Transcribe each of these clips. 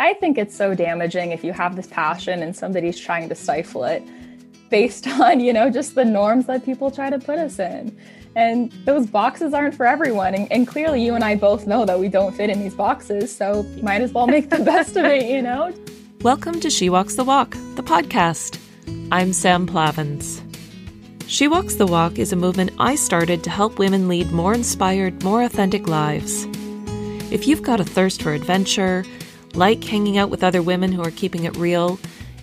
I think it's so damaging if you have this passion and somebody's trying to stifle it based on, you know, just the norms that people try to put us in. And those boxes aren't for everyone. And, and, clearly, you and I both know that we don't fit in these boxes. So, might as well make the best of it, you know? Welcome to She Walks the Walk, the podcast. I'm Sam Plavins. She Walks the Walk is a movement I started to help women lead more inspired, more authentic lives. If you've got a thirst for adventure, like hanging out with other women who are keeping it real,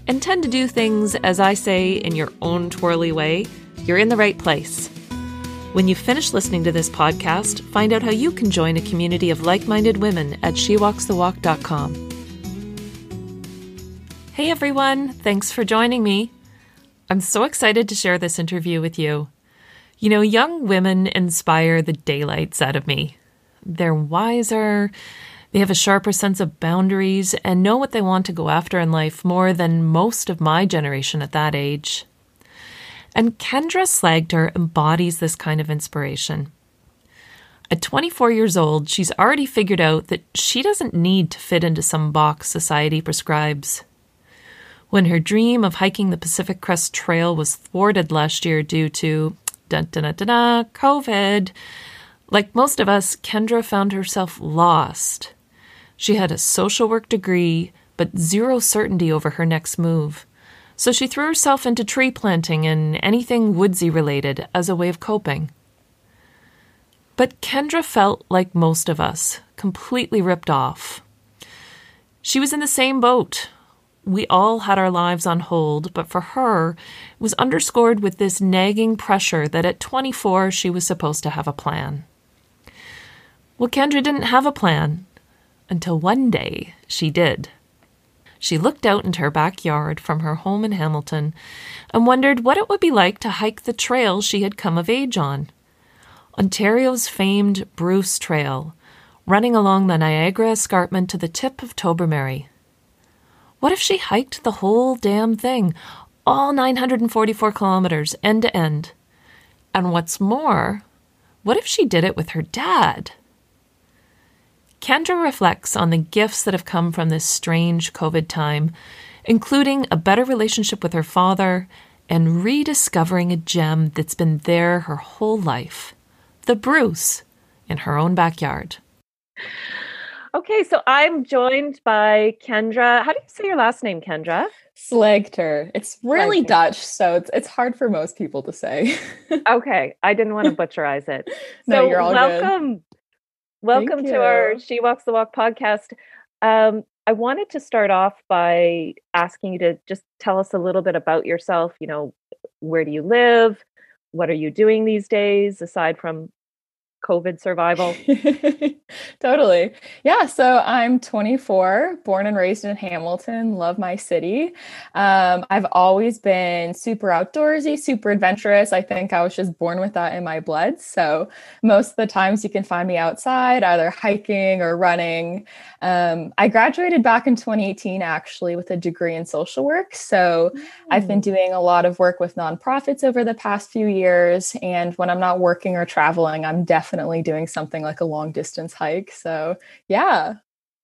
and tend to do things, as I say, in your own twirly way, you're in the right place. When you finish listening to this podcast, find out how you can join a community of like minded women at shewalksthewalk.com. Hey everyone, thanks for joining me. I'm so excited to share this interview with you. You know, young women inspire the daylights out of me. They're wiser, they have a sharper sense of boundaries and know what they want to go after in life more than most of my generation at that age. And Kendra Slagter embodies this kind of inspiration. At 24 years old, she's already figured out that she doesn't need to fit into some box society prescribes. When her dream of hiking the Pacific Crest Trail was thwarted last year due to dun, dun, dun, dun, COVID, like most of us, Kendra found herself lost she had a social work degree, but zero certainty over her next move. So she threw herself into tree planting and anything woodsy related as a way of coping. But Kendra felt like most of us, completely ripped off. She was in the same boat. We all had our lives on hold, but for her, it was underscored with this nagging pressure that at 24 she was supposed to have a plan. Well, Kendra didn't have a plan until one day she did. She looked out into her backyard from her home in Hamilton and wondered what it would be like to hike the trail she had come of age on. Ontario's famed Bruce Trail, running along the Niagara Escarpment to the tip of Tobermory. What if she hiked the whole damn thing, all 944 kilometers, end to end? And what's more, what if she did it with her dad? Kendra reflects on the gifts that have come from this strange COVID time, including a better relationship with her father and rediscovering a gem that's been there her whole life the Bruce in her own backyard. Okay, so I'm joined by Kendra. How do you say your last name, Kendra? Slagter. It's really Slagter. Dutch, so it's it's hard for most people to say. okay, I didn't want to butcherize it. So no, you're all welcome. Good. Welcome to our She Walks the Walk podcast. Um, I wanted to start off by asking you to just tell us a little bit about yourself. You know, where do you live? What are you doing these days aside from COVID survival? totally. Yeah. So I'm 24, born and raised in Hamilton, love my city. Um, I've always been super outdoorsy, super adventurous. I think I was just born with that in my blood. So most of the times you can find me outside, either hiking or running. Um, I graduated back in 2018, actually, with a degree in social work. So mm. I've been mm. doing a lot of work with nonprofits over the past few years. And when I'm not working or traveling, I'm definitely definitely doing something like a long distance hike. So, yeah.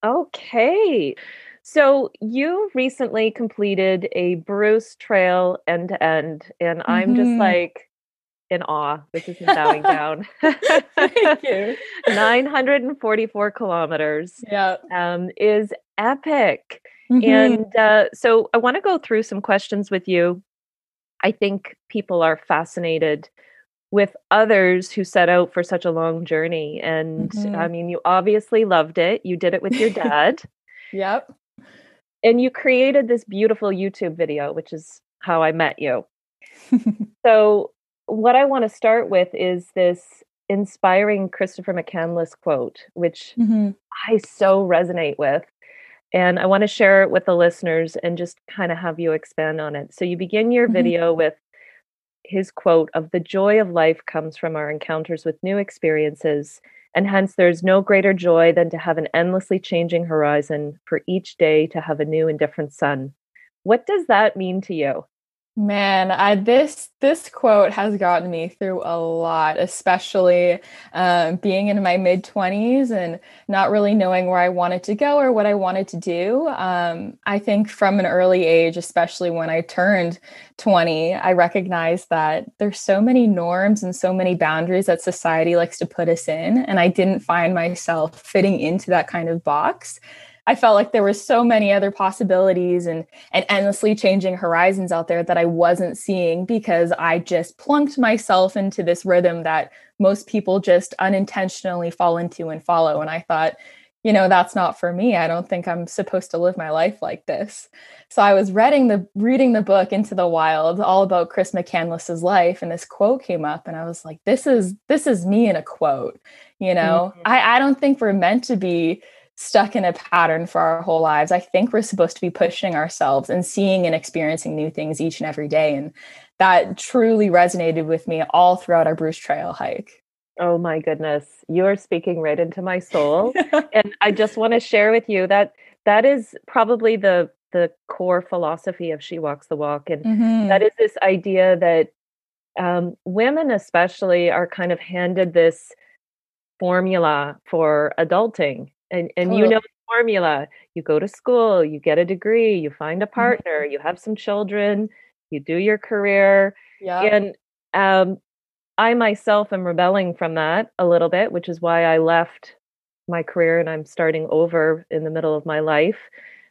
Okay. So, you recently completed a Bruce Trail end to end, and mm-hmm. I'm just mm-hmm. like in awe. This is bowing down. Thank you. 944 kilometers. Yeah. Um, is epic. Mm-hmm. And uh, so, I want to go through some questions with you. I think people are fascinated with others who set out for such a long journey. And mm-hmm. I mean, you obviously loved it. You did it with your dad. yep. And you created this beautiful YouTube video, which is how I met you. so, what I want to start with is this inspiring Christopher McCandless quote, which mm-hmm. I so resonate with. And I want to share it with the listeners and just kind of have you expand on it. So, you begin your mm-hmm. video with his quote of the joy of life comes from our encounters with new experiences, and hence there is no greater joy than to have an endlessly changing horizon, for each day to have a new and different sun. What does that mean to you? Man, I, this this quote has gotten me through a lot, especially um, being in my mid twenties and not really knowing where I wanted to go or what I wanted to do. Um, I think from an early age, especially when I turned twenty, I recognized that there's so many norms and so many boundaries that society likes to put us in, and I didn't find myself fitting into that kind of box. I felt like there were so many other possibilities and and endlessly changing horizons out there that I wasn't seeing because I just plunked myself into this rhythm that most people just unintentionally fall into and follow. And I thought you know that's not for me. I don't think i'm supposed to live my life like this. So i was reading the reading the book into the wild all about chris mccandless's life and this quote came up and i was like this is this is me in a quote you know? Mm-hmm. I, I don't think we're meant to be stuck in a pattern for our whole lives. I think we're supposed to be pushing ourselves and seeing and experiencing new things each and every day. And that truly resonated with me all throughout our Bruce Trail hike. Oh my goodness. You are speaking right into my soul. and I just want to share with you that that is probably the the core philosophy of She Walks the Walk. And mm-hmm. that is this idea that um, women especially are kind of handed this formula for adulting and and you know the formula you go to school you get a degree you find a mm-hmm. partner mm-hmm. you have some children you do your career yeah and um i myself am rebelling from that a little bit which is why i left my career and i'm starting over in the middle of my life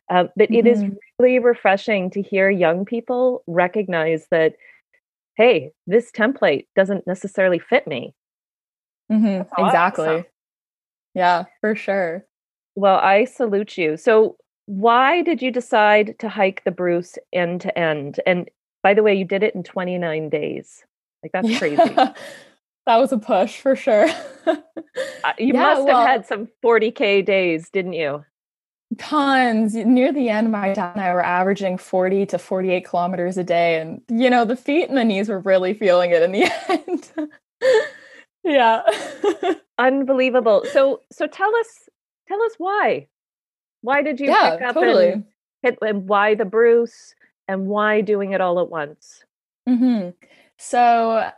uh, but mm-hmm. it is mm-hmm. really refreshing to hear young people recognize that hey this template doesn't necessarily fit me mm-hmm. exactly awesome. Yeah, for sure. Well, I salute you. So, why did you decide to hike the Bruce end to end? And by the way, you did it in 29 days. Like, that's yeah. crazy. that was a push for sure. uh, you yeah, must well, have had some 40K days, didn't you? Tons. Near the end, my dad and I were averaging 40 to 48 kilometers a day. And, you know, the feet and the knees were really feeling it in the end. Yeah unbelievable so so tell us tell us why why did you yeah, pick up totally. and hit and why the bruce and why doing it all at once mm-hmm. so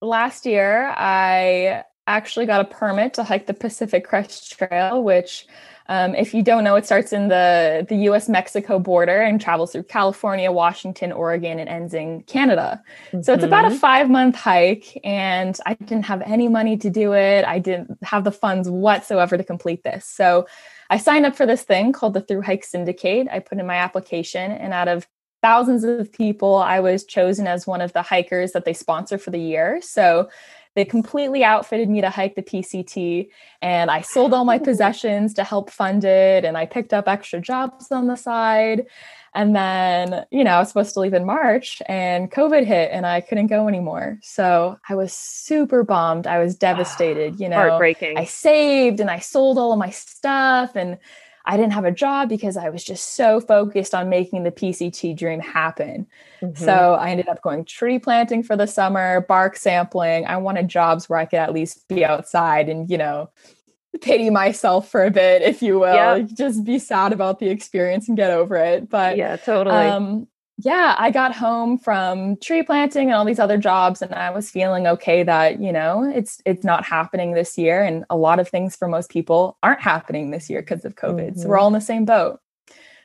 last year i actually got a permit to hike the pacific crest trail which um, if you don't know, it starts in the, the US Mexico border and travels through California, Washington, Oregon, and ends in Canada. Mm-hmm. So it's about a mm-hmm. five month hike, and I didn't have any money to do it. I didn't have the funds whatsoever to complete this. So I signed up for this thing called the Thru-Hike Syndicate. I put in my application, and out of thousands of people, I was chosen as one of the hikers that they sponsor for the year. So they completely outfitted me to hike the PCT, and I sold all my possessions to help fund it. And I picked up extra jobs on the side. And then, you know, I was supposed to leave in March and COVID hit and I couldn't go anymore. So I was super bummed. I was ah, devastated, you know. Heartbreaking. I saved and I sold all of my stuff and I didn't have a job because I was just so focused on making the PCT dream happen. Mm-hmm. So I ended up going tree planting for the summer, bark sampling. I wanted jobs where I could at least be outside and, you know, pity myself for a bit, if you will. Yep. Just be sad about the experience and get over it. But yeah, totally. Um, yeah, I got home from tree planting and all these other jobs and I was feeling okay that, you know, it's it's not happening this year and a lot of things for most people aren't happening this year because of COVID. Mm-hmm. So we're mm-hmm. all in the same boat.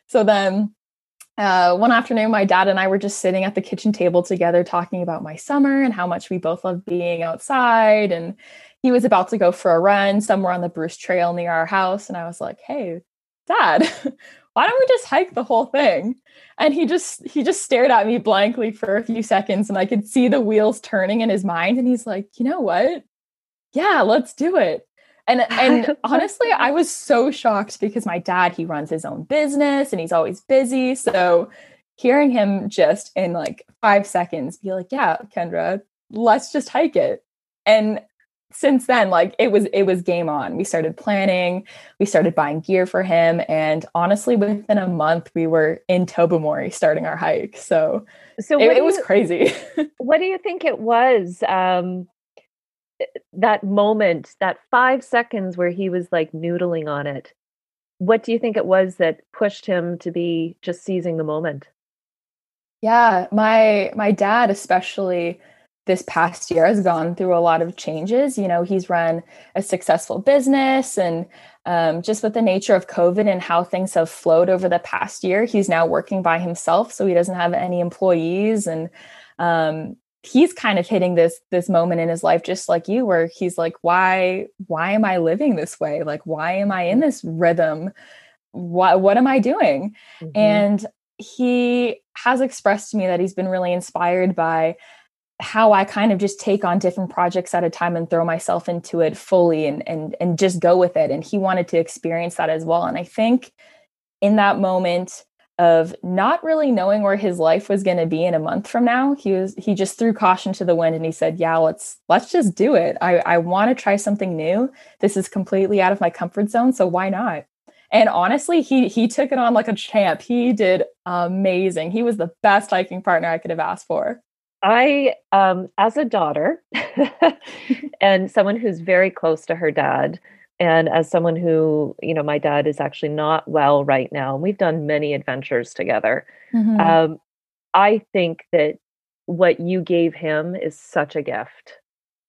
So then uh, one afternoon, my dad and I were just sitting at the kitchen table together talking about my summer and how much we both love being outside. And he was about to go for a run somewhere on the Bruce Trail near our house. And I was like, hey, dad, why don't we just hike the whole thing? And he just he just stared at me blankly for a few seconds and I could see the wheels turning in his mind and he's like, "You know what? Yeah, let's do it." And and honestly, I was so shocked because my dad, he runs his own business and he's always busy. So hearing him just in like 5 seconds be like, "Yeah, Kendra, let's just hike it." And since then like it was it was game on. We started planning we started buying gear for him and honestly within a month we were in Tobermory starting our hike. So so it, it was you, crazy. what do you think it was um that moment that five seconds where he was like noodling on it? What do you think it was that pushed him to be just seizing the moment? Yeah, my my dad especially this past year has gone through a lot of changes. You know, he's run a successful business and um, just with the nature of COVID and how things have flowed over the past year, he's now working by himself. So he doesn't have any employees. And um, he's kind of hitting this this moment in his life just like you where he's like why why am i living this way like why am i in this rhythm what what am i doing mm-hmm. and he has expressed to me that he's been really inspired by how I kind of just take on different projects at a time and throw myself into it fully and and and just go with it. And he wanted to experience that as well. And I think in that moment of not really knowing where his life was going to be in a month from now he was he just threw caution to the wind and he said yeah let's let's just do it. I i want to try something new. This is completely out of my comfort zone so why not? And honestly he he took it on like a champ. He did amazing. He was the best hiking partner i could have asked for i um as a daughter and someone who's very close to her dad and as someone who you know my dad is actually not well right now and we've done many adventures together mm-hmm. um, i think that what you gave him is such a gift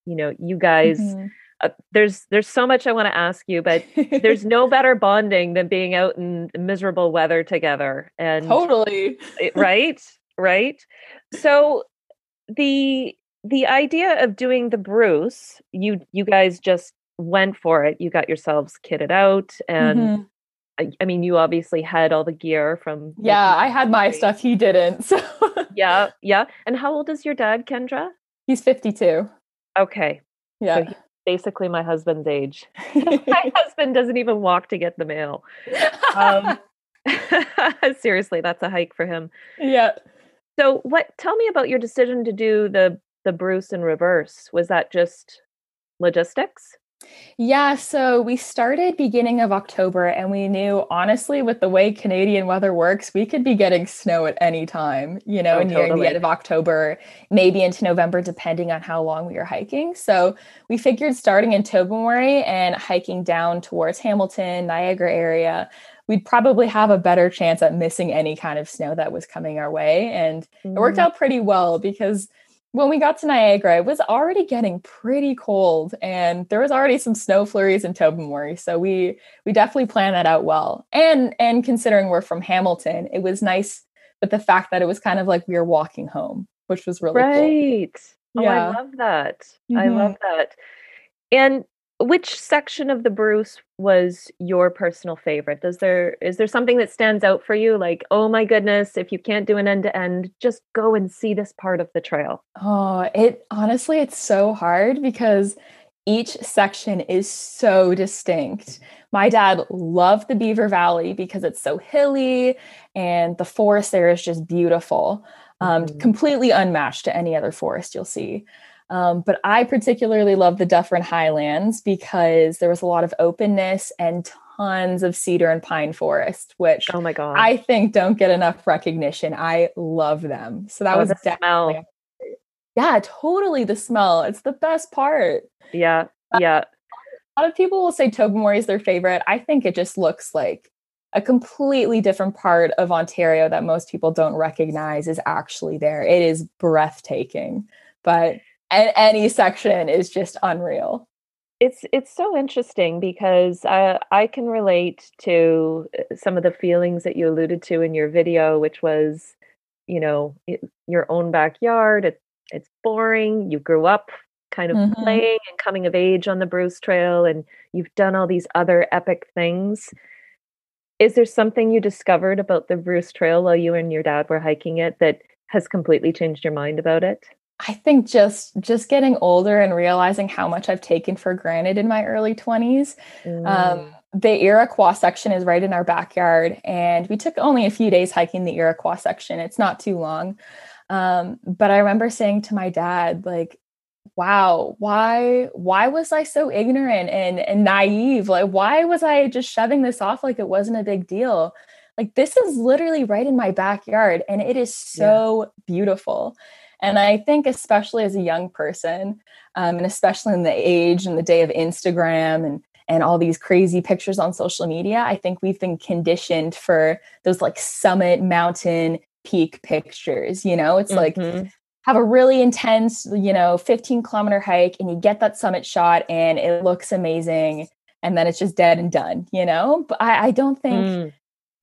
you know you guys mm-hmm. uh, there's there's so much i want to ask you but there's no better bonding than being out in miserable weather together and totally right right so the the idea of doing the bruce you you guys just went for it. You got yourselves kitted out and mm-hmm. I, I, mean you obviously had all the gear from Yeah, I had my stuff, he didn't. So Yeah, yeah. And how old is your dad, Kendra? He's 52. Okay. Yeah. So basically my husband's age. my husband doesn't even walk to get the mail. Um, seriously, that's a hike for him. Yeah. So what tell me about your decision to do the the Bruce in reverse. Was that just logistics? Yeah, so we started beginning of October and we knew honestly with the way Canadian weather works, we could be getting snow at any time, you know, oh, near totally. the end of October, maybe into November depending on how long we were hiking. So, we figured starting in Tobermory and hiking down towards Hamilton, Niagara area, we'd probably have a better chance at missing any kind of snow that was coming our way and mm. it worked mm-hmm. out pretty well because when we got to Niagara, it was already getting pretty cold and there was already some snow flurries in Tobermory. So we we definitely planned that out well. And and considering we're from Hamilton, it was nice but the fact that it was kind of like we were walking home, which was really right. Cool. Oh, yeah. I love that. Mm-hmm. I love that. And which section of the Bruce was your personal favorite? Does there is there something that stands out for you? Like, oh my goodness, if you can't do an end to end, just go and see this part of the trail. Oh, it honestly, it's so hard because each section is so distinct. My dad loved the Beaver Valley because it's so hilly and the forest there is just beautiful, um, mm-hmm. completely unmatched to any other forest you'll see. Um, but I particularly love the Dufferin Highlands because there was a lot of openness and tons of cedar and pine forest, which oh my god, I think don't get enough recognition. I love them. So that oh, was definitely smell. yeah, totally the smell. It's the best part. Yeah, yeah. A lot of people will say Tobermory is their favorite. I think it just looks like a completely different part of Ontario that most people don't recognize is actually there. It is breathtaking. But and any section is just unreal. It's it's so interesting because I, I can relate to uh, some of the feelings that you alluded to in your video which was you know it, your own backyard it, it's boring you grew up kind of mm-hmm. playing and coming of age on the bruce trail and you've done all these other epic things. Is there something you discovered about the bruce trail while you and your dad were hiking it that has completely changed your mind about it I think just just getting older and realizing how much I've taken for granted in my early 20s. Um, mm. Um, the Iroquois section is right in our backyard, and we took only a few days hiking the Iroquois section. It's not too long. Um, but I remember saying to my dad, like, wow, why why was I so ignorant and, and naive? Like, why was I just shoving this off like it wasn't a big deal? Like, this is literally right in my backyard, and it is so yeah. beautiful. And I think, especially as a young person, um, and especially in the age and the day of Instagram and and all these crazy pictures on social media, I think we've been conditioned for those like summit mountain peak pictures, you know? It's mm-hmm. like have a really intense, you know, 15 kilometer hike and you get that summit shot and it looks amazing. And then it's just dead and done, you know? But I, I don't think mm.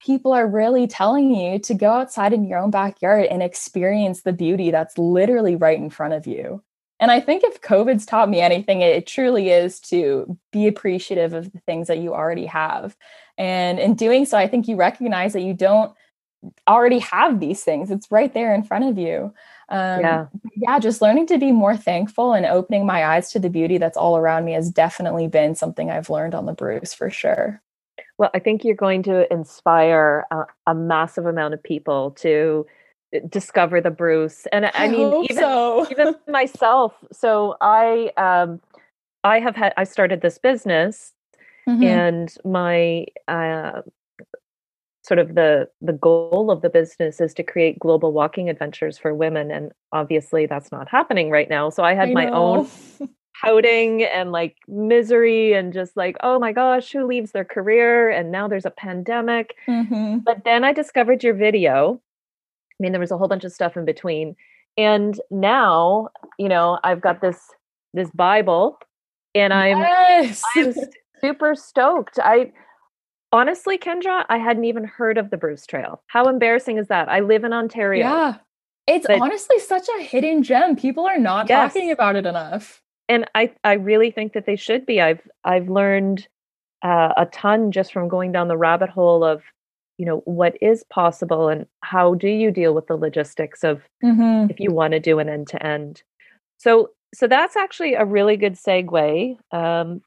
People are really telling you to go outside in your own backyard and experience the beauty that's literally right in front of you. And I think if COVID's taught me anything, it truly is to be appreciative of the things that you already have. And in doing so, I think you recognize that you don't already have these things. It's right there in front of you. Um, yeah. Yeah. Just learning to be more thankful and opening my eyes to the beauty that's all around me has definitely been something I've learned on the Bruce for sure. Well, I think you're going to inspire a, a massive amount of people to uh, discover the Bruce. And I, I mean, even, so. even myself. So I, um, I have had, I started this business mm-hmm. and my, uh, sort of the the goal of the business is to create global walking adventures for women and obviously that's not happening right now so i had I my own pouting and like misery and just like oh my gosh who leaves their career and now there's a pandemic mm-hmm. but then i discovered your video i mean there was a whole bunch of stuff in between and now you know i've got this this bible and i'm yes. i'm super stoked i honestly, Kendra, I hadn't even heard of the Bruce Trail. How embarrassing is that? I live in Ontario. Yeah. It's but, honestly such a hidden gem. People are not yes. talking about it enough. And I, I really think that they should be. I've I've learned uh, a ton just from going down the rabbit hole of, you know, what is possible and how do you deal with the logistics of mm-hmm. if you want to do an end to end. So so that's actually a really good segue. Um,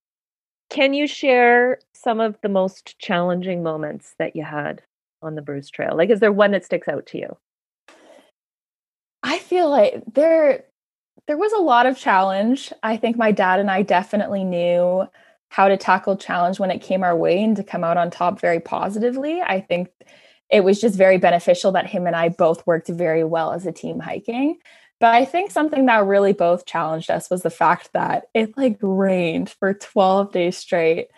can you share some of the most challenging moments that you had on the Bruce Trail? Like, is there one that sticks out to you? I feel like there there was a lot of challenge. I think my dad and I definitely knew how to tackle challenge when it came our way and to come out on top very positively. I think it was just very beneficial that him and I both worked very well as a team hiking. But I think something that really both challenged us was the fact that it like rained for 12 days straight.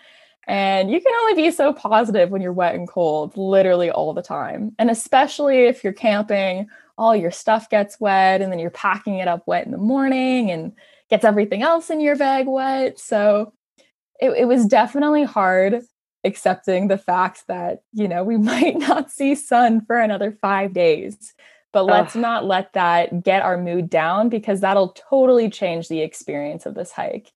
And you can only be so positive when you're wet and cold, literally all the time. And especially if you're camping, all your stuff gets wet and then you're packing it up wet in the morning and gets everything else in your bag wet. So it, it was definitely hard accepting the fact that, you know, we might not see sun for another five days. But let's Ugh. not let that get our mood down because that'll totally change the experience of this hike.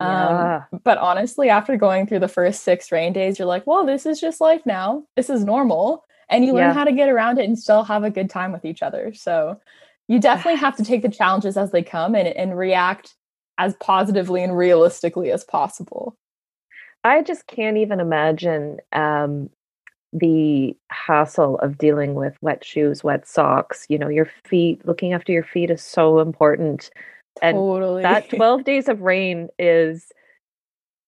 Yeah. Um, but honestly, after going through the first six rain days, you're like, well, this is just life now. This is normal. And you learn yeah. how to get around it and still have a good time with each other. So you definitely have to take the challenges as they come and, and react as positively and realistically as possible. I just can't even imagine um, the hassle of dealing with wet shoes, wet socks, you know, your feet, looking after your feet is so important. And totally. that 12 days of rain is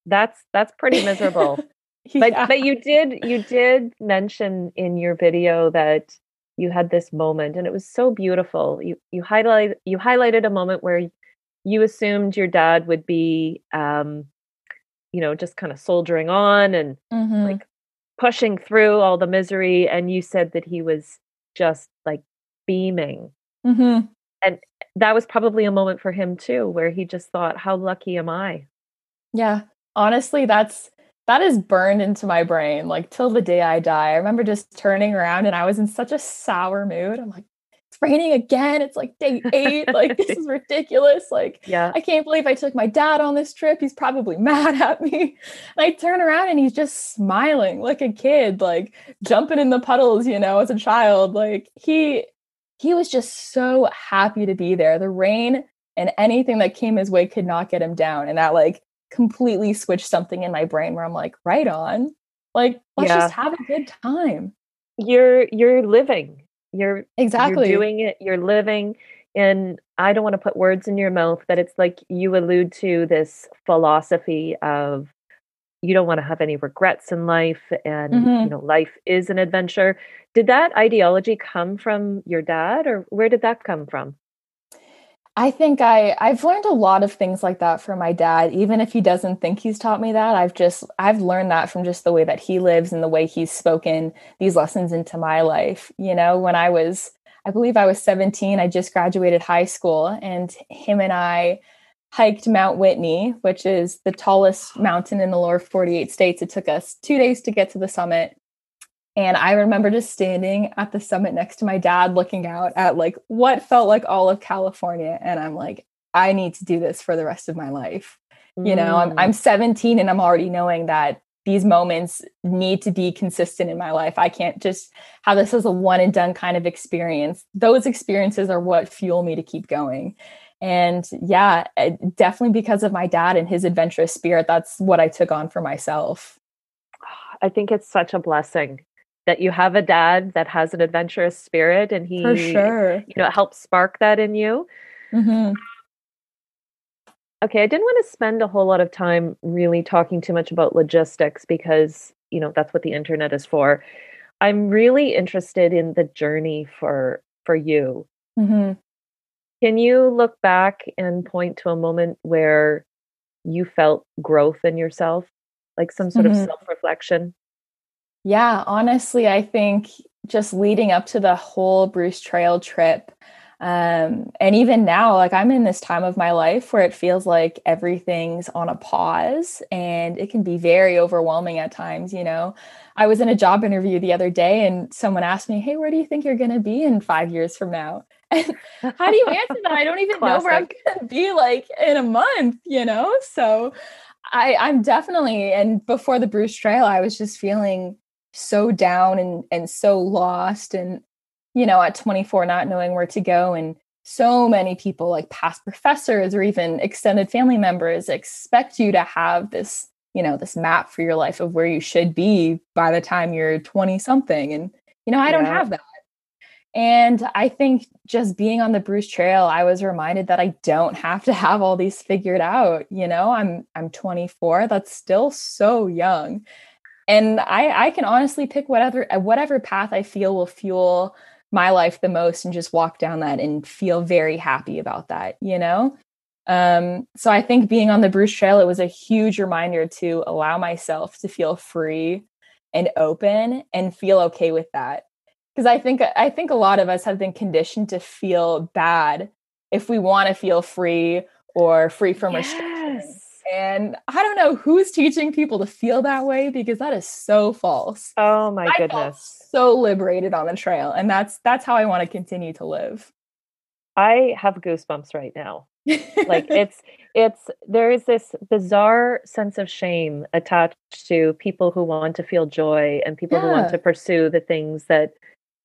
that's that's pretty miserable. yeah. But but you did you did mention in your video that you had this moment and it was so beautiful. You you highlight you highlighted a moment where you assumed your dad would be um you know just kind of soldiering on and mm-hmm. like pushing through all the misery and you said that he was just like beaming mm-hmm. and that was probably a moment for him too where he just thought how lucky am i yeah honestly that's that is burned into my brain like till the day i die i remember just turning around and i was in such a sour mood i'm like it's raining again. It's like day eight. Like, this is ridiculous. Like, yeah, I can't believe I took my dad on this trip. He's probably mad at me. And I turn around and he's just smiling like a kid, like jumping in the puddles, you know, as a child. Like, he he was just so happy to be there. The rain and anything that came his way could not get him down. And that like completely switched something in my brain where I'm like, right on. Like, let's yeah. just have a good time. You're you're living you're exactly you're doing it, you're living. And I don't want to put words in your mouth, but it's like you allude to this philosophy of you don't want to have any regrets in life and mm-hmm. you know life is an adventure did that ideology come from your dad or where did that come from I think I I've learned a lot of things like that from my dad even if he doesn't think he's taught me that I've just I've learned that from just the way that he lives and the way he's spoken these lessons into my life you know when I was I believe I was 17. I just graduated high school, and him and I hiked Mount Whitney, which is the tallest mountain in the lower 48 states. It took us two days to get to the summit. And I remember just standing at the summit next to my dad, looking out at like what felt like all of California. And I'm like, I need to do this for the rest of my life. Mm. You know, I'm, I'm mm. 17 and I'm already knowing that these moments need to be consistent in my life. I can't just have this as a one and done kind of experience. Those experiences are what fuel me to keep going. And yeah, definitely because of my dad and his adventurous spirit, that's what I took on for myself. I think it's such a blessing that you have a dad that has an adventurous spirit and he for sure you know helps spark that in you mm-hmm. okay i didn't want to spend a whole lot of time really talking too much about logistics because you know that's what the internet is for i'm really interested in the journey for for you mm-hmm. can you look back and point to a moment where you felt growth in yourself like some sort mm-hmm. of self-reflection yeah, honestly, I think just leading up to the whole Bruce Trail trip, um, and even now, like I'm in this time of my life where it feels like everything's on a pause and it can be very overwhelming at times. You know, I was in a job interview the other day and someone asked me, Hey, where do you think you're going to be in five years from now? And how do you answer that? I don't even know where I'm going to be like in a month, you know? So I, I'm definitely, and before the Bruce Trail, I was just feeling so down and and so lost and you know at 24 not knowing where to go and so many people like past professors or even extended family members expect you to have this you know this map for your life of where you should be by the time you're 20 something and you know I don't have that and I think just being on the Bruce Trail, I was reminded that I don't have to have all these figured out. You know, I'm I'm 24. That's still so young and I, I can honestly pick whatever whatever path I feel will fuel my life the most and just walk down that and feel very happy about that, you know? Um, so I think being on the Bruce Trail, it was a huge reminder to allow myself to feel free and open and feel okay with that. Because I think I think a lot of us have been conditioned to feel bad if we want to feel free or free from yes. restrictions and I don't know who's teaching people to feel that way because that is so false. Oh my I goodness. so liberated on the trail. And that's that's how I want to continue to live. I have goosebumps right now. like it's it's there is this bizarre sense of shame attached to people who want to feel joy and people yeah. who want to pursue the things that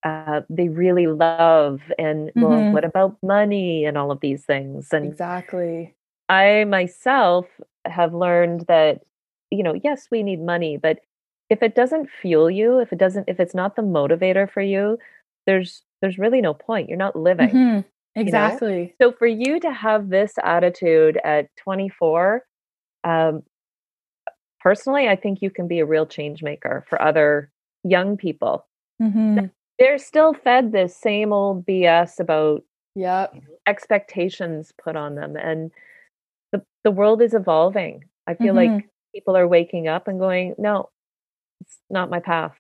uh, they really love and mm-hmm. well what about money and all of these things and exactly I myself have learned that, you know, yes, we need money, but if it doesn't fuel you, if it doesn't, if it's not the motivator for you, there's there's really no point. You're not living. Mm-hmm. Exactly. You know? So for you to have this attitude at 24, um, personally, I think you can be a real change maker for other young people. Mm-hmm. They're still fed this same old BS about yeah expectations put on them and the, world is evolving. I feel mm-hmm. like people are waking up and going, no, it's not my path.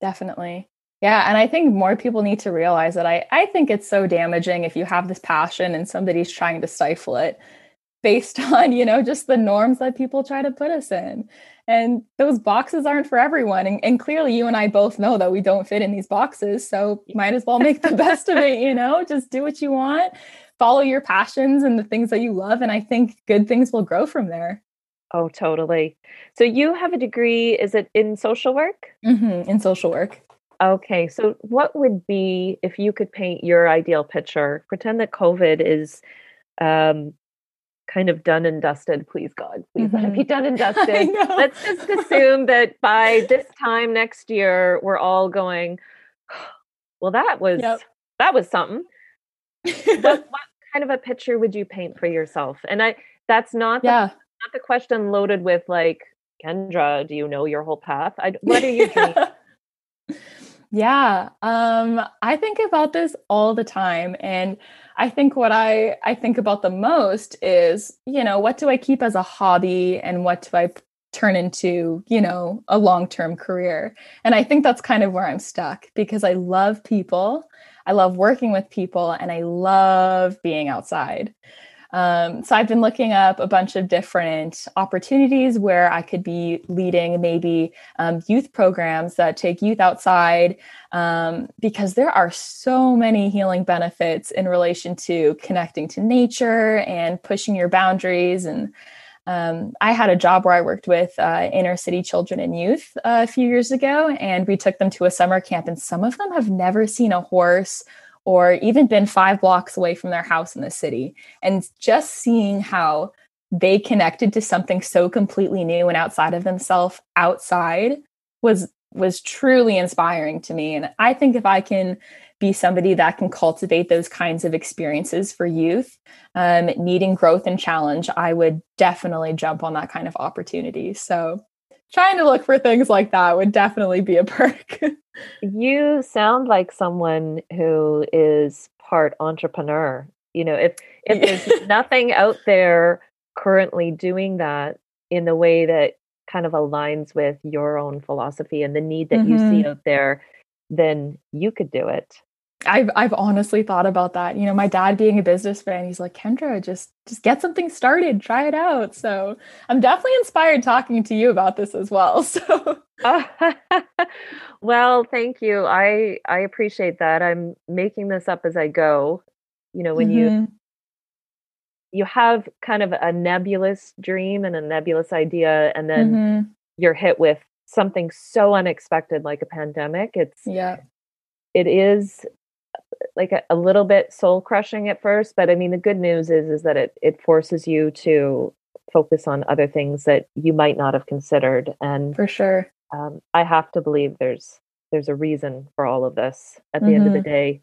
Definitely. Yeah. And I think more people need to realize that I, I think it's so damaging if you have this passion and somebody's trying to stifle it based on, you know, just the norms that people try to put us in. And those boxes aren't for everyone. And, and clearly you and I both know that we don't fit in these boxes. So might as well make the best of it, you know, just do what you want follow your passions and the things that you love. And I think good things will grow from there. Oh, totally. So you have a degree, is it in social work? Mm-hmm, in social work. Okay. So what would be, if you could paint your ideal picture, pretend that COVID is um, kind of done and dusted. Please, God, please mm-hmm. let it be mm-hmm. done and dusted. Let's just assume that by this time next year, we're all going, well, that was, yep. that was something. What, what kind of a picture would you paint for yourself? And I that's not the, yeah. not the question loaded with like Kendra, do you know your whole path? I, what are you think? yeah, um, I think about this all the time, and I think what I I think about the most is, you know, what do I keep as a hobby, and what do I turn into, you know, a long term career. And I think that's kind of where I'm stuck because I love people. I love working with people and I love being outside. Um, so I've been looking up a bunch of different opportunities where I could be leading maybe um, youth programs that take youth outside um, because there are so many healing benefits in relation to connecting to nature and pushing your boundaries and um, I had a job where I worked with uh, inner city children and youth uh, a few years ago, and we took them to a summer camp, and some of them have never seen a horse or even been five blocks away from their house in the city. And just seeing how they connected to something so completely new and outside of themselves outside was was truly inspiring to me and i think if i can be somebody that can cultivate those kinds of experiences for youth. Um, needing growth and challenge i would definitely jump on that kind of opportunity. So trying to look for things like that would definitely be a perk. You sound like someone who is part entrepreneur. You know if if there's nothing out there currently doing that in the way that kind of aligns with your own philosophy and the need that mm-hmm. you see mm-hmm. out there then you could do it I've I've honestly thought about that. You know, my dad being a businessman, he's like, Kendra, just just get something started, try it out. So I'm definitely inspired talking to you about this as well. So well, thank you. I I appreciate that. I'm making this up as I go. You know, when mm-hmm. you you have kind of a nebulous dream and a nebulous idea, and then mm-hmm. you're hit with something so unexpected like a pandemic. It's yeah it is like a, a little bit soul crushing at first, but I mean the good news is is that it it forces you to focus on other things that you might not have considered. And for sure, um, I have to believe there's there's a reason for all of this at the mm-hmm. end of the mm-hmm. day.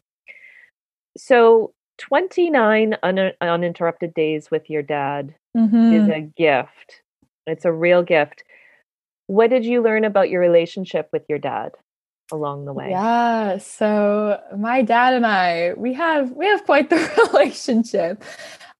So 29 un- uninterrupted days with your dad mm-hmm. is a gift. It's a real gift. What did you learn about your relationship with your dad? Along the way? Yeah. So my dad and I, we have we have quite the relationship.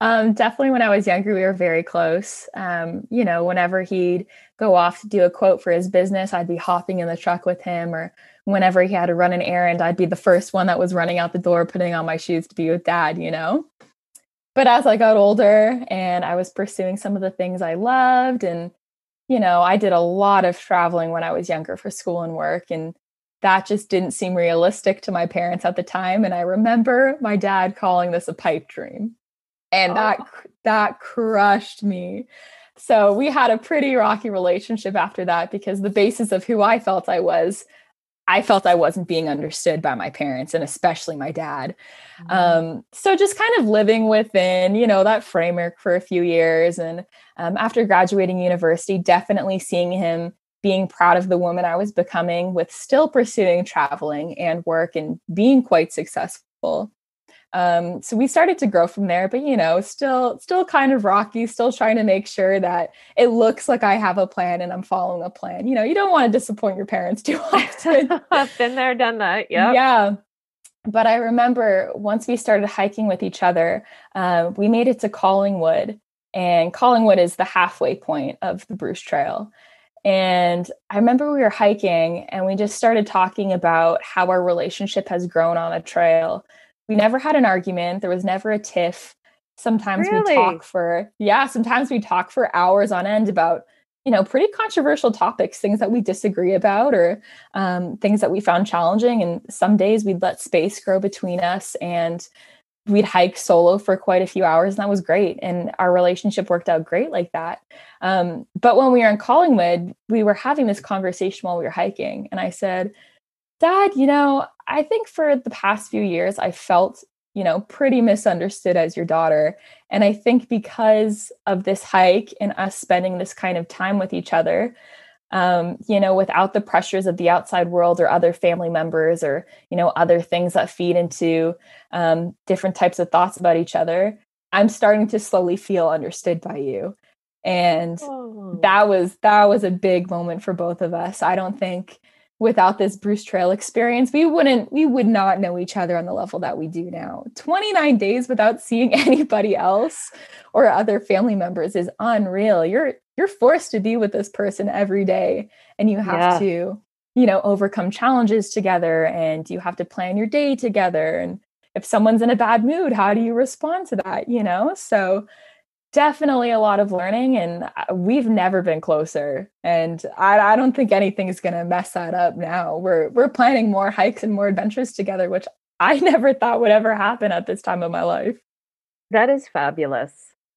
Um, definitely when I was younger, we were very close. Um, you know, whenever he'd go off to do a quote for his business, I'd be hopping in the truck with him, or whenever he had to run an errand, I'd be the first one that was running out the door, putting on my shoes to be with dad, you know? But as I got older and I was pursuing some of the things I loved, and, you know, I did a lot of traveling when I was younger for school and work. And that just didn't seem realistic to my parents at the time. And i remember my dad calling this a pipe dream. And oh. that that crushed me. So we had a pretty rocky relationship after that because the basis of who i felt i was i felt i wasn't being understood by my parents and especially my dad. Mm-hmm. um, so just kind of living within you know that framework for a few years. And um, after graduating university definitely seeing him being proud of the woman I was becoming with still pursuing traveling and work and being quite successful. Um, so we started to grow from there, but you know, still, still kind of rocky, still trying to make sure that it looks like I have a plan and I'm following a plan. You know, you don't want to disappoint your parents too often. I've been there, done that. Yeah. Yeah. But I remember once we started hiking with each other, uh, we made it to Collingwood, and Collingwood is the halfway point of the Bruce Trail. And I remember we were hiking and we just started talking about how our relationship has grown on a trail. We never had an argument, there was never a tiff. Sometimes really? we talk for, yeah, sometimes we talk for hours on end about, you know, pretty controversial topics, things that we disagree about or um, things that we found challenging. And some days we'd let space grow between us and we'd hike solo for quite a few hours and that was great and our relationship worked out great like that. Um, but when we were in collingwood we were having this conversation while we were hiking and i said dad you know i think for the past few years i felt you know pretty misunderstood as your daughter and i think because of this hike and us spending this kind of time with each other um, you know, without the pressures of the outside world or other family members or, you know, other things that feed into um, different types of thoughts about each other, I'm starting to slowly feel understood by you. And oh. that was that was a big moment for both of us. I don't think without this Bruce Trail experience, we wouldn't, we would not know each other on the level that we do now. 29 days without seeing anybody else or other family members is unreal. You're, you're forced to be with this person every day and you have yeah. to, you know, overcome challenges together and you have to plan your day together. And if someone's in a bad mood, how do you respond to that? You know? So, definitely a lot of learning and uh, we've never been closer. And i, I don't think anything is going to mess that up now. We're we're planning more hikes and more adventures together which i never thought would ever happen at this time of my life. That is fabulous.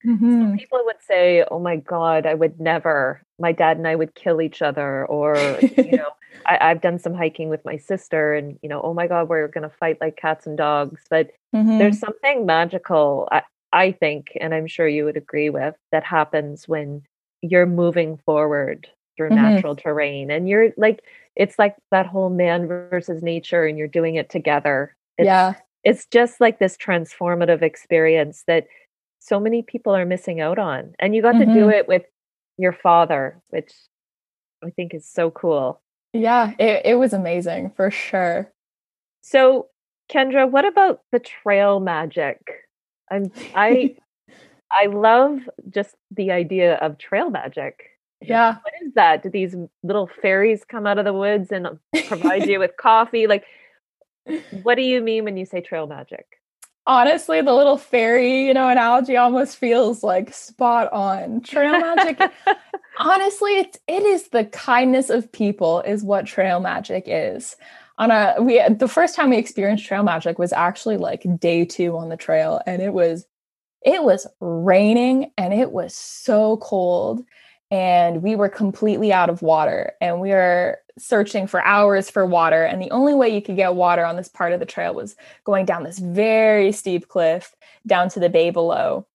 Mm-hmm. people would say oh my god i would never my dad and i would kill each other or you know I, have done some hiking with my sister and you know oh my god we're going to fight like cats and dogs. But mm-hmm. there's something magical I, I think, and I'm sure you would agree with, that happens when you're moving forward through mm-hmm. natural terrain and you're like, it's like that whole man versus nature and you're doing it together. It's, yeah. It's just like this transformative experience that so many people are missing out on. And you got mm-hmm. to do mm-hmm. it with your father, which I think is so cool. Yeah, it, it was amazing for sure. So, Kendra, what about the trail magic? I'm I I love just the idea of trail magic. Yeah. What is that? Do these little fairies come out of the woods and provide you with coffee? Like what do you mean when you say trail magic? Honestly, the little fairy, you know, analogy almost feels like spot on. Trail magic. honestly, it's it is the kindness of people is what trail magic is on a we the first time we experienced trail magic was actually like day two on the trail and it was it was raining and it was so cold and we were completely out of water and we were searching for hours for water and the only way you could get water on this part of the trail was going down this very steep cliff down to the bay below.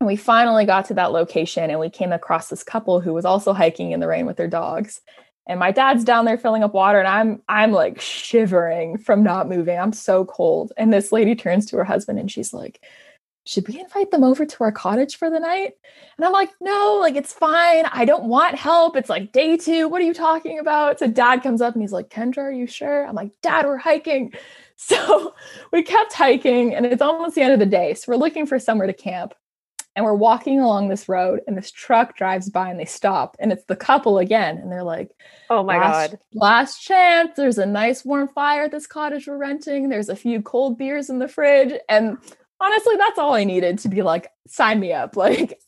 And we finally got to that location and we came across this couple who was also hiking in the rain with their dogs and my dad's down there filling up water and i'm i'm like shivering from not moving. I'm so cold. And this lady turns to her husband and she's like should we invite them over to our cottage for the night? And i'm like no like it's fine. I don't want help. It's like day two. What are you talking about? So dad comes up and he's like kendra are you sure? I'm like dad we're hiking. So we kept hiking and it's almost the end of the day. So we're looking for somewhere to camp and we're walking along this road and this truck drives by and they stop and it's the couple again and they're like oh my god. last chance. There's a nice warm fire at this cottage we're renting. There's a few cold beers in the fridge. And honestly that's all i needed to be like sign me up. Like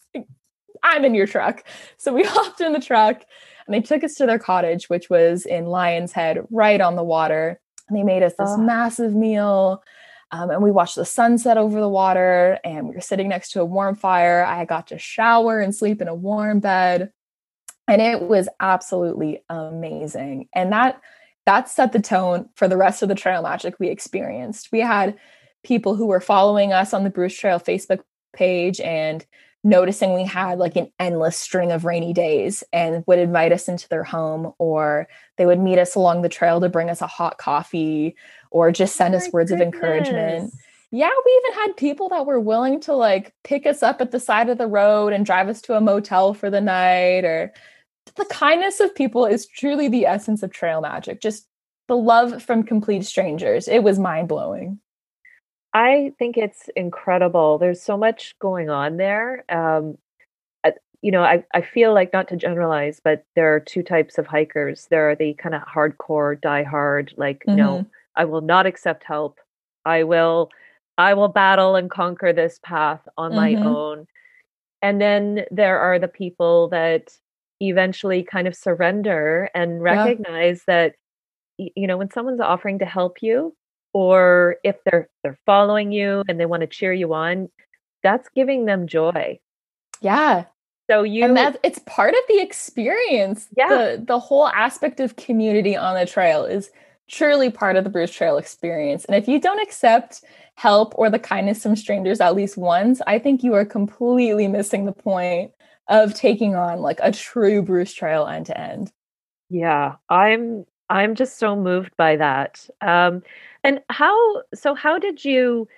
i'm in your truck. So we hopped in the truck and they took us to their cottage which was in lion's head right on the water. And they made us this oh. massive meal um, and we watched the sunset over the water, and we were sitting next to a warm fire. I got to shower and sleep in a warm bed. And it was absolutely amazing. And that that set the tone for the rest of the trail magic we experienced. We had people who were following us on the Bruce Trail Facebook page and noticing we had like an endless string of rainy days and would invite us into their home or they would meet us along the trail to bring us a hot coffee or just send oh us words goodness. of encouragement. Yeah, we even had people that were willing to like pick us up at the side of the road and drive us to a motel for the night or the kindness of people is truly the essence of trail magic. Just the love from complete strangers. It was mind blowing. I think it's incredible. There's so much going on there. Um, you know, I, I feel like not to generalize, but there are two types of hikers. There are the kind of hardcore, die hard, like, mm-hmm. no, I will not accept help. I will, I will battle and conquer this path on mm-hmm. my own. And then there are the people that eventually kind of surrender and recognize yeah. that, you know, when someone's offering to help you, or if they're they're following you and they want to cheer you on that's giving them joy. Yeah. So you and that it's part of the experience. Yeah. The, the whole aspect of community on the trail is truly part of the bruce trail experience. And if you don't accept help or the kindness from strangers at least once i think you are completely missing the point of taking on like a true bruce trail end to end. Yeah i'm i'm just so moved by that um and how, so how did you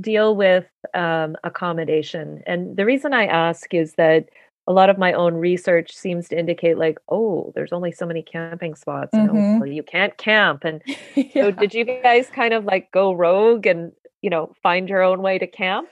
deal with um, accommodation? And the reason I ask is that a lot of my own research seems to indicate like, oh, there's only so many camping spots. Mm-hmm. You, know, well, you can't camp. And yeah. so did you guys kind of like go rogue and, you know, find your own way to camp?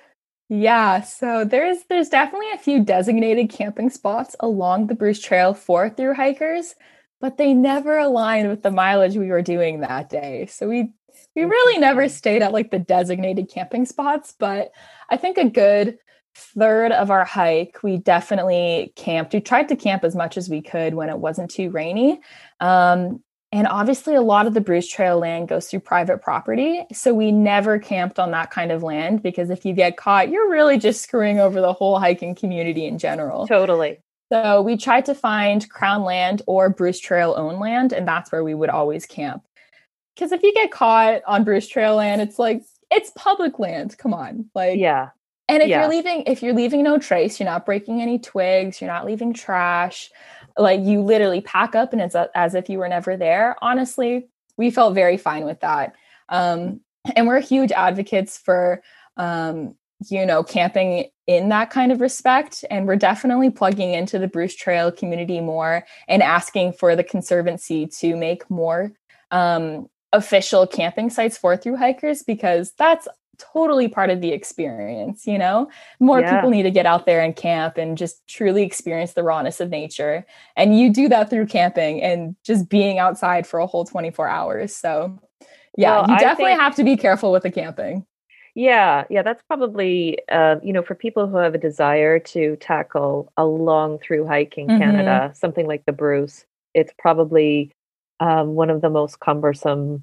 Yeah, so there's there's definitely a few designated camping spots along the Bruce Trail for through hikers, but they never aligned with the mileage we were doing that day. So we we really never stayed at like the designated camping spots, but I think a good third of our hike, we definitely camped. We tried to camp as much as we could when it wasn't too rainy. Um, and obviously, a lot of the Bruce Trail land goes through private property. So we never camped on that kind of land because if you get caught, you're really just screwing over the whole hiking community in general. Totally. So we tried to find Crown land or Bruce Trail owned land, and that's where we would always camp. Because if you get caught on Bruce Trail land, it's like, it's public land. Come on. Like, yeah. And if yeah. you're leaving, if you're leaving no trace, you're not breaking any twigs, you're not leaving trash, like you literally pack up and it's as if you were never there. Honestly, we felt very fine with that. Um, and we're huge advocates for, um, you know, camping in that kind of respect. And we're definitely plugging into the Bruce Trail community more and asking for the Conservancy to make more um, official camping sites for through hikers because that's totally part of the experience you know more yeah. people need to get out there and camp and just truly experience the rawness of nature and you do that through camping and just being outside for a whole 24 hours so yeah well, you definitely think, have to be careful with the camping yeah yeah that's probably uh, you know for people who have a desire to tackle a long through hiking mm-hmm. canada something like the bruce it's probably um, one of the most cumbersome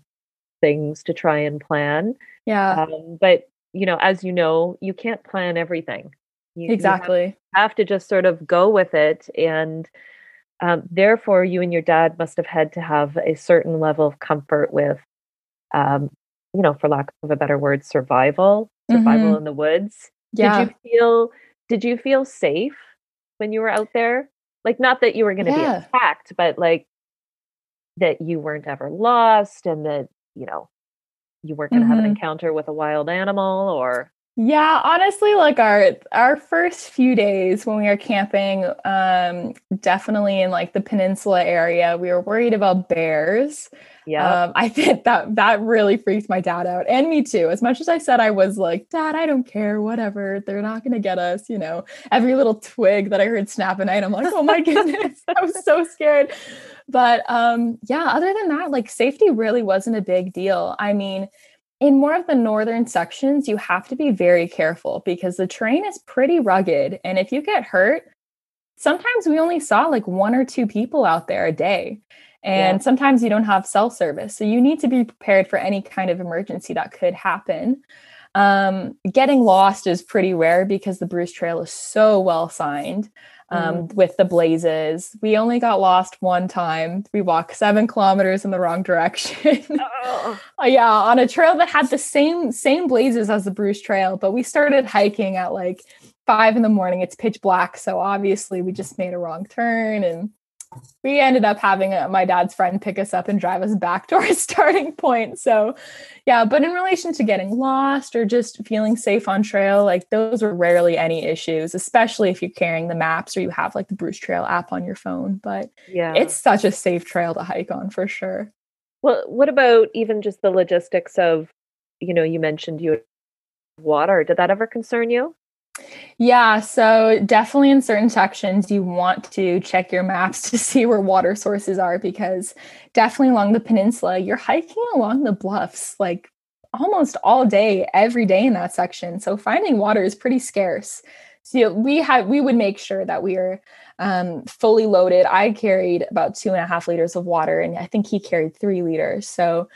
things to try and plan yeah. Um, but you know, as you know, you can't plan everything. You, exactly. You have, have, to just sort of go with it, and um, therefore, you and your dad must have had to have a certain level of comfort with, um, you know, for lack of a better word, survival, survival mm-hmm. in the woods. Yeah. Did you feel? Did you feel safe when you were out there? Like, not that you were going to yeah. be attacked, but like that you weren't ever lost, and that you know you weren't going to mm-hmm. have an mm-hmm. encounter with a wild animal or yeah honestly like our our first few days when we were camping um definitely in like the peninsula area we were worried about bears. Yeah um, i think that that really freaked my dad out and me too. As much as i said i was like dad i don't care whatever they're not going to get us you know every little twig that i heard snap at night i'm like oh my goodness i was so scared. But um, yeah, other than that, like safety really wasn't a big deal. I mean, in more of the northern sections, you have to be very careful because the terrain is pretty rugged. And if you get hurt, sometimes we only saw like one or two people out there a day. And yeah. sometimes you don't have cell service. So you need to be prepared for any kind of emergency that could happen. Um, getting lost is pretty rare because the Bruce Trail is so well signed um, mm. with the blazes. We only got lost one time. We walked seven kilometers in the wrong direction. oh. yeah, on a trail that had the same same blazes as the Bruce Trail, but we started hiking at like five in the morning. It's pitch black, so obviously we just made a wrong turn and we ended up having a, my dad's friend pick us up and drive us back to our starting point. So, yeah, but in relation to getting lost or just feeling safe on trail, like those were rarely any issues, especially if you're carrying the maps or you have like the Bruce Trail app on your phone. But yeah, it's such a safe trail to hike on for sure. Well, what about even just the logistics of, you know, you mentioned you water. Did that ever concern you? Yeah, so definitely in certain sections, you want to check your maps to see where water sources are because definitely along the peninsula, you're hiking along the bluffs like almost all day, every day in that section. So finding water is pretty scarce. So we had we would make sure that we are um, fully loaded. I carried about two and a half liters of water, and I think he carried three liters. So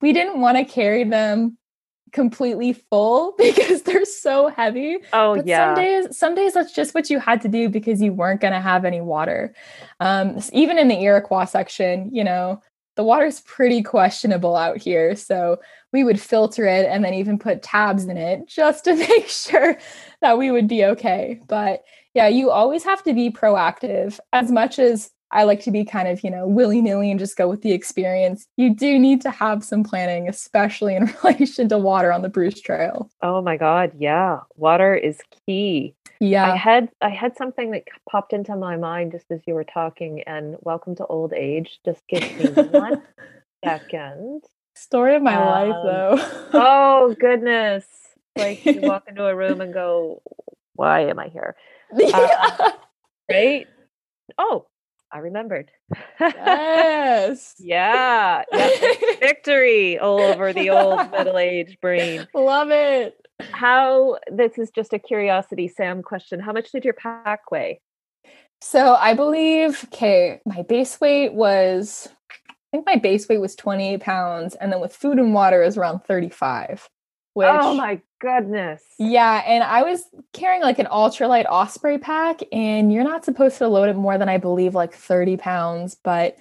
we didn't want to carry them completely full because they're so heavy. Oh but yeah. Some days, some days that's just what you had to do because you weren't going to have any water. Um, even in the Iroquois section, you know, the water's pretty questionable out here. So we would filter it and then even put tabs in it just to make sure that we would be okay. But yeah, you always have to be proactive as much as I like to be kind of, you know, willy nilly and just go with the experience. You do need to have some planning, especially in relation to water on the Bruce Trail. Oh my God. Yeah. Water is key. Yeah. I had I had something that popped into my mind just as you were talking, and welcome to old age. Just give me one second. Story of my Um, life, though. Oh goodness! Like you walk into a room and go, "Why am I here?" Yeah. Right? Oh, I remembered. yes. yeah. Victory all over the old middle-aged brain. Love it. How? This is just a curiosity, Sam. Question: How much did your pack weigh? So I believe, okay, my base weight was, I think my base weight was 28 pounds. And then with food and water is around 35. Which, oh my goodness! Yeah. And I was carrying like an ultralight Osprey pack, and you're not supposed to load it more than I believe like 30 pounds. But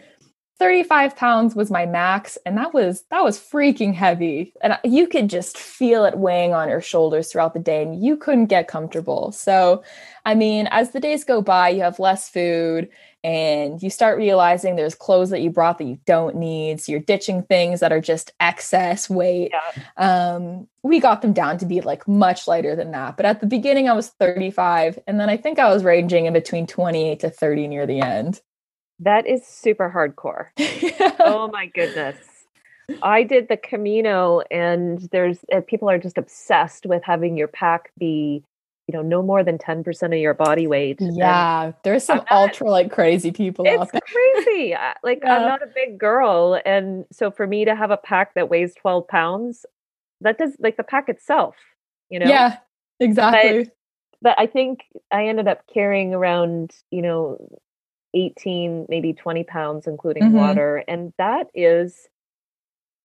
35 pounds was my max and that was that was freaking heavy. And you could just feel it weighing on your shoulders throughout the day and you couldn't get comfortable. So i mean as the days go by you have less food and you start realizing there's clothes that you brought that you don't need. So you're ditching things that are just excess weight. Yeah. um, we got them down to be like much lighter than that. But at the beginning i was 35 and then i think i was ranging in between 28 to 30 near the end That is super hardcore. oh my goodness. I did the Camino, and there's uh, people are just obsessed with having your pack be, you know, no more than ten percent of your body weight. and Yeah, there's some not- ultra like crazy people out it's crazy. I- Like I'm not a big girl, and so for me to have a pack that weighs twelve pounds, that does like the pack itself, you know. Yeah, exactly. But I think I ended up carrying around, you know, 18, maybe 20 pounds, including Mhm. water. And that is,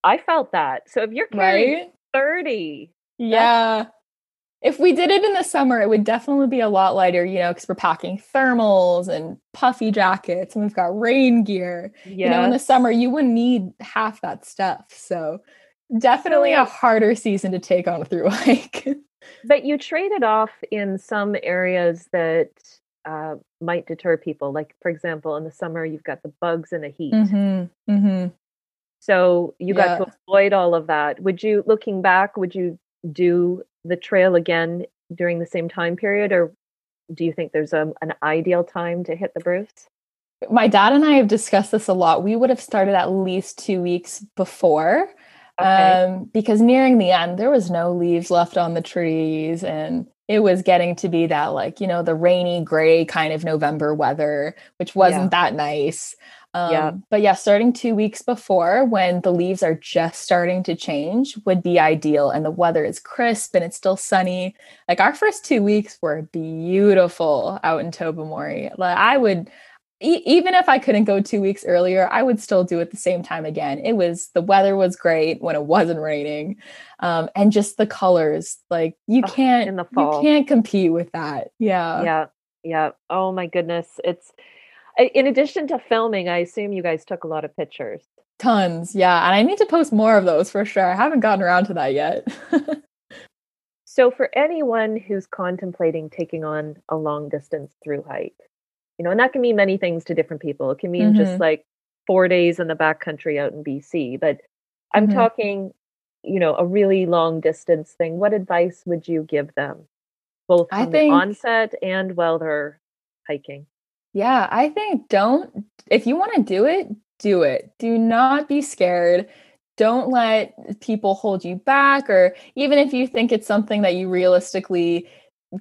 I felt that. So if you're carrying right? 30, Yeah. If we did it in the summer, it would definitely be a lot lighter, you know, because we're packing thermals and puffy jackets and we've got rain gear. You know, in the summer, you wouldn't need half that stuff. So definitely a harder season to take on a through hike. But you trade it off in some areas that uh, might deter people. Like, for example, in the summer, you've got the bugs and the heat. mm-hmm. Mm-hmm. So you got to avoid all of that. Would you, looking back, would you do the trail again during the same time period, or do you think there's a, an ideal time to hit the Bruce? My dad and I have discussed this a lot. We would have started at least two weeks before. Okay. um, because nearing the end there was no leaves left on the trees and it was getting to be that like you know the rainy gray kind of november weather which wasn't Yeah. that nice um, Yeah. but yeah starting two weeks before when the leaves are just starting to change would be ideal and the weather is crisp and it's still sunny like our first two weeks were beautiful out in Tobermory like i would e- even if I couldn't go two weeks earlier, I would still do it the same time again. It was the weather was great when it wasn't raining, um, and just the colors. Like you can't in the you can't compete with that. Yeah, yeah. Yeah. Oh my goodness. It's, in addition to filming, I assume you guys took a lot of pictures. tons. Yeah, and I need to post more of those for sure. I haven't gotten around to that yet. So, for anyone who's contemplating taking on a long distance through hike, you know, and that can mean many things to different people. It can mean just Mhm. like four days in the backcountry out in BC, but I'm Mhm. talking, you know, a really long distance thing. What advice would you give them, both I think- the onset and while they're hiking? Yeah, I think don't, if you want to do it, do it. Do not be scared. Don't let people hold you back, or even if you think it's something that you realistically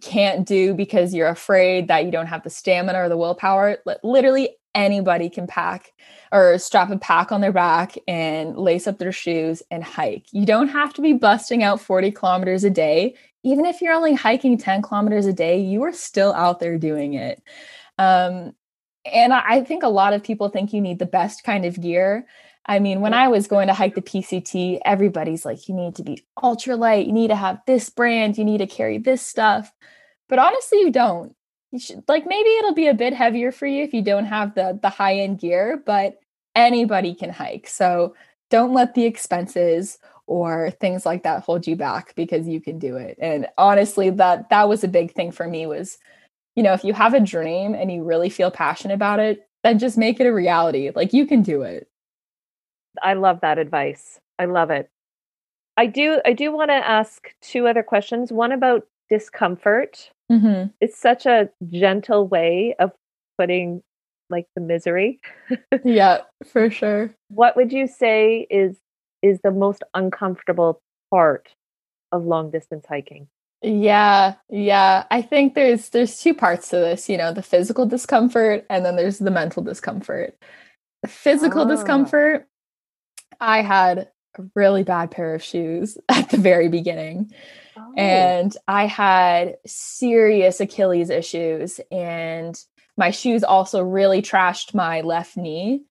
can't do because you're afraid that you don't have the stamina or the willpower, li- literally anybody can pack or strap a pack on their back and lace up their shoes and hike. You don't have to be busting out 40 kilometers a day. Even if you're only hiking 10 kilometers a day, you are still out there doing it. Um, and I think a lot of people think you need the best kind of gear. I mean, when I was going to hike the PCT, everybody's like, you need to be ultralight, you need to have this brand, you need to carry this stuff. But honestly, you don't. You should like maybe it'll be a bit heavier for you if you don't have the the high end gear, but anybody can hike. So don't let the expenses or things like that hold you back because you can do it. And honestly, that that was a big thing for me was you know, if you have a dream and you really feel passionate about it, then just make it a reality. Like you can do it. I love that advice. I love it. I do I do want to ask two other questions. One about discomfort Mm-hmm. It's such a gentle way of putting like the misery. yeah, for sure. What would you say is is the most uncomfortable part of long distance hiking? Yeah, yeah. I think there's there's two parts to this, you know, the physical discomfort and then there's the mental discomfort. The physical oh. discomfort, I had a really bad pair of shoes at the very beginning. Oh. And I had serious Achilles issues and my shoes also really trashed my left knee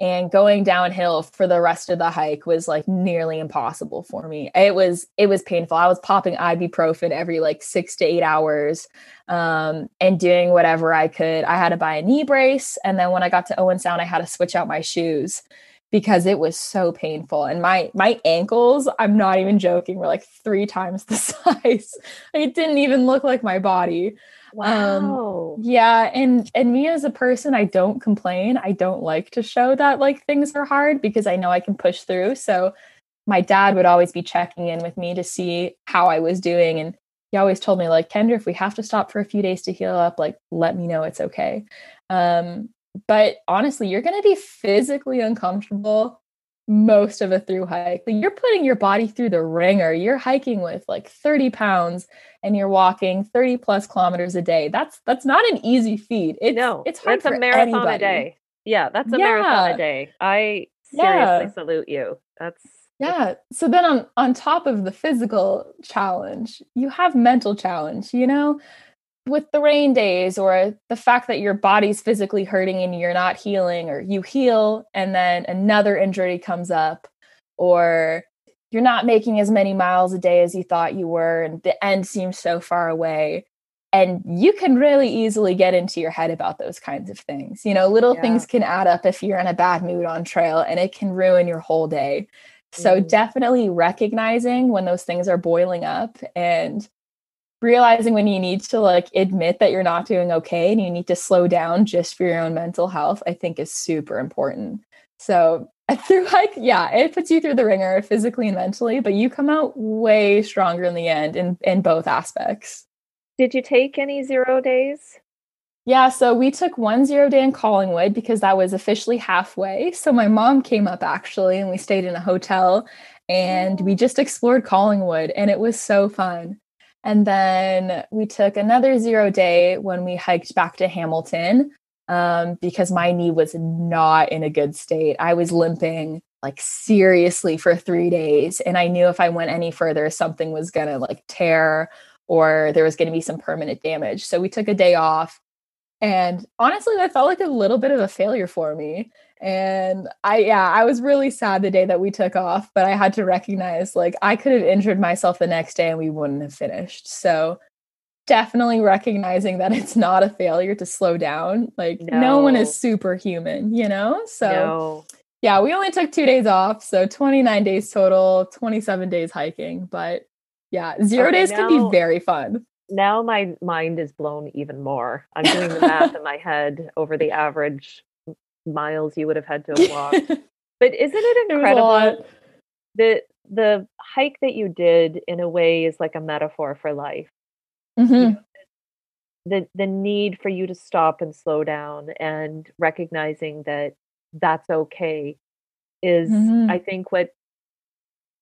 and going downhill for the rest of the hike was like nearly impossible for me it was it was painful i was popping ibuprofen every like six to eight hours um, and doing whatever i could i had to buy a knee brace and then when i got to owen sound i had to switch out my shoes because it was so painful and my my ankles i'm not even joking were like three times the size it didn't even look like my body um, wow. Um, yeah, and and me as a person, I don't complain. I don't like to show that like things are hard because I know I can push through. So my dad would always be checking in with me to see how I was doing and he always told me like Kendra if we have to stop for a few days to heal up like let me know it's okay. Um but honestly, you're going to be physically uncomfortable most of a through hike. Like you're putting your body through the ringer. You're hiking with like 30 pounds and you're walking 30 plus kilometers a day. That's that's not an easy feat. It's, no, it's hard that's a marathon anybody. a day. Yeah, that's a yeah. marathon a day. I seriously yeah. salute you. That's yeah. So then on on top of the physical challenge, you have mental challenge, you know? With the rain days or the fact that your body's physically hurting and you're not healing or you heal and then another injury comes up or you're not making as many miles a day as you thought you were and the end seems so far away and you can really easily get into your head about those kinds of things you know little yeah. things can add up if you're in a bad mood on trail and it can ruin your whole day so mm. definitely recognizing when those things are boiling up and realizing when you need to like admit that you're not doing okay and you need to slow down just for your own mental health, I think is super important. So through like, yeah, it puts you through the ringer physically and mentally, but you come out way stronger in the end in, in both aspects. Did you take any zero days? Yeah, so we took one zero day in Collingwood because that was officially halfway. So my mom came up actually, and we stayed in a hotel and we just explored Collingwood, and it was so fun. And then we took another zero day when we hiked back to Hamilton um, because my knee was not in a good state. I was limping like seriously for three days. And I knew if I went any further, something was going to like tear or there was going to be some permanent damage. So we took a day off. And honestly, that felt like a little bit of a failure for me and I, yeah, I was really sad the day that we took off, but I had to recognize like I could have injured myself the next day and we wouldn't have finished. So definitely recognizing that it's not a failure to slow down. Like no, no one is superhuman, you know? So no. yeah, we only took two days off. So 29 days total, 27 days hiking. But yeah, zero okay, days now, can be very fun. Now my mind is blown even more. I'm doing the math in my head over the average miles you would have had to walk. but isn't it incredible that the hike that you did in a way is like a metaphor for life? Mm-hmm. You know, the the need for you to stop and slow down and recognizing that that's okay is mm-hmm. I think what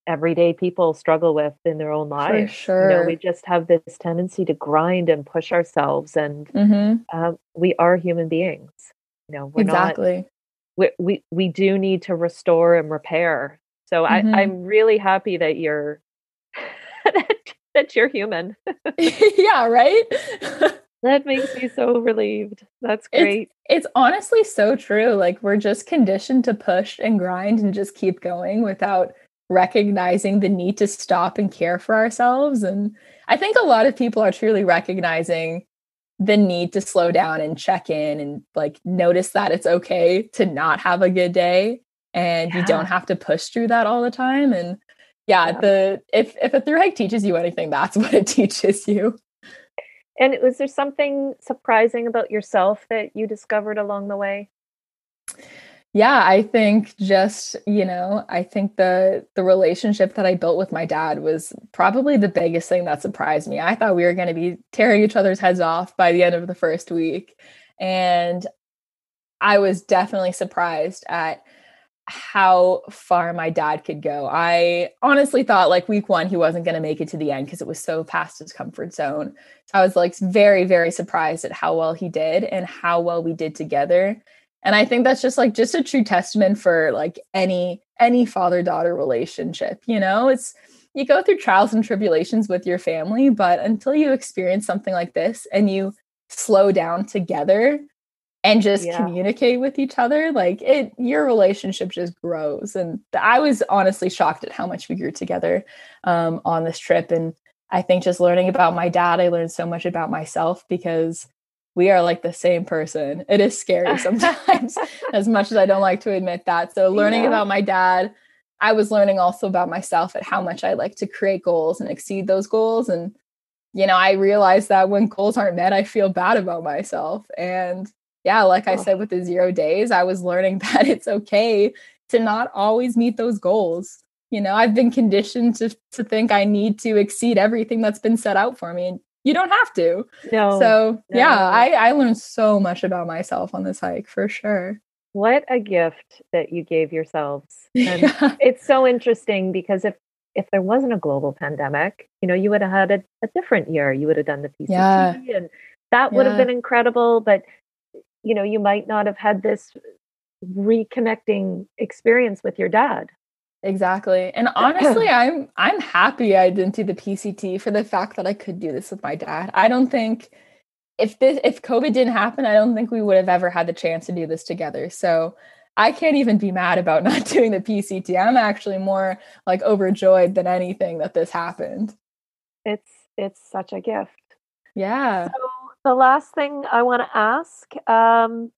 everyday people struggle with in their own lives. For sure. You know, we just have this tendency to grind and push ourselves, and mm-hmm. um, we are human beings. You know, we're exactly. Not, we, we we do need to restore and repair. So mm-hmm. I, I'm really happy that you're that, that you're human. yeah, right. that makes me so relieved. That's great. It's, it's, honestly so true. Like we're just conditioned to push and grind and just keep going without recognizing the need to stop and care for ourselves. And I think a lot of people are truly recognizing the need to slow down and check in and like notice that it's okay to not have a good day and yeah. you don't have to push through that all the time. And yeah, yeah, the if if a through hike teaches you anything that's what it teaches you. And was there something surprising about yourself that you discovered along the way yeah i think just you know i think the the relationship that i built with my dad was probably the biggest thing that surprised me. I thought we were going to be tearing each other's heads off by the end of the first week and i was definitely surprised at how far my dad could go. I honestly thought like week one he wasn't going to make it to the end because it was so past his comfort zone. So i was like very very surprised at how well he did and how well we did together and i think that's just like just a true testament for like any any father daughter relationship you know? It's you go through trials and tribulations with your family but until you experience something like this and you slow down together and just yeah. communicate with each other like it your relationship just grows. And i was honestly shocked at how much we grew together um, on this trip. And i think just learning about my dad i learned so much about myself because we are like the same person. It is scary sometimes, as much as I don't like to admit that. So, learning yeah. about my dad, I was learning also about myself at how much I like to create goals and exceed those goals. And, you know, I realized that when goals aren't met, I feel bad about myself. And yeah, like oh. I said with the zero days, I was learning that it's okay to not always meet those goals. You know, I've been conditioned to to think I need to exceed everything that's been set out for me. And you don't have to. No. So no. yeah, I, I learned so much about myself on this hike for sure. What a gift that you gave yourselves. And yeah. it's so interesting because if if there wasn't a global pandemic, you know, you would have had a, a different year. You would have done the PCT yeah. and that would yeah. have been incredible. But you know, you might not have had this reconnecting experience with your dad. Exactly. And honestly, I'm I'm happy I didn't do the PCT for the fact that I could do this with my dad. I don't think if this if COVID didn't happen, I don't think we would have ever had the chance to do this together. So I can't even be mad about not doing the PCT. I'm actually more like overjoyed than anything that this happened. It's it's such a gift. Yeah. So the last thing I want to ask, um,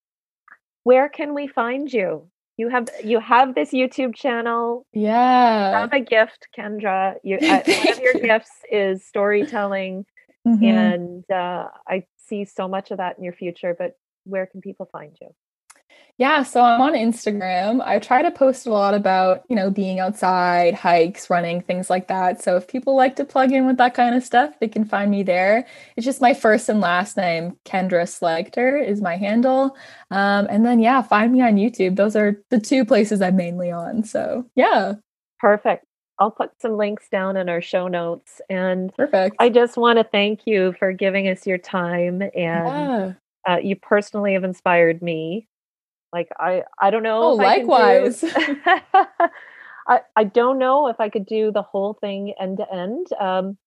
where can we find you? You have you have this YouTube channel. Yeah, you have a gift, Kendra. You, uh, one of your gifts is storytelling, mm-hmm. and uh, I see so much of that in your future. But where can people find you? Yeah, so I'm on Instagram. I try to post a lot about, you know, being outside, hikes, running, things like that. So if people like to plug in with that kind of stuff, they can find me there. It's just my first and last name, Kendra Slagter is my handle. Um, and then yeah, find me on YouTube. Those are the two places I'm mainly on. So yeah. Perfect. I'll put some links down in our show notes. And perfect. I just want to thank you for giving us your time and yeah. uh, you personally have inspired me like I I don't know. Oh, likewise. I, do, I I don't know if I could do the whole thing end to end. Um,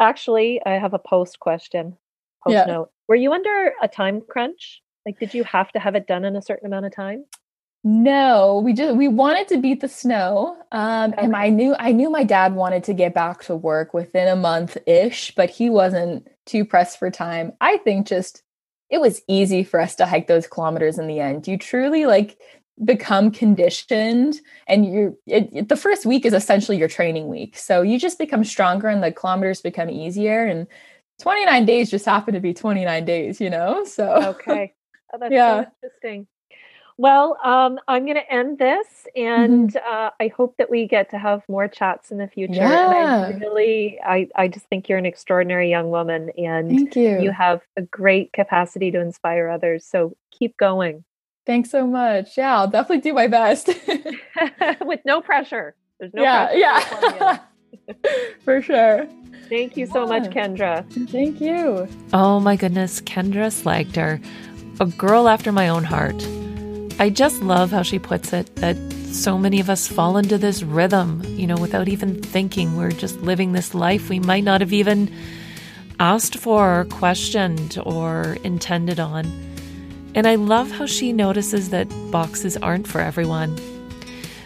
actually, I have a post question. Post yeah. note. Were you under a time crunch? Like, did you have to have it done in a certain amount of time? No, we just we wanted to beat the snow. Um, okay. and I knew I knew my dad wanted to get back to work within a month ish, but he wasn't too pressed for time. I think just it was easy for us to hike those kilometers in the end. You truly like become conditioned and you're the first week is essentially your training week. So you just become stronger and the kilometers become easier and 29 days just happen to be 29 days, you know? So Okay. Oh, that's yeah. so interesting. Well, um, I'm going to end this, and mm-hmm. uh, I hope that we get to have more chats in the future. Yeah. And I really, I, I just think you're an extraordinary young woman, and Thank you. you have a great capacity to inspire others. So keep going. Thanks so much. Yeah, I'll definitely do my best. With no pressure. There's no yeah, Yeah. For sure. Thank you so yeah. much, Kendra. Thank you. Oh my goodness, Kendra Slagter, a girl after my own heart. I just love how she puts it that so many of us fall into this rhythm, you know, without even thinking. We're just living this life we might not have even asked for, or questioned, or intended on. And I love how she notices that boxes aren't for everyone.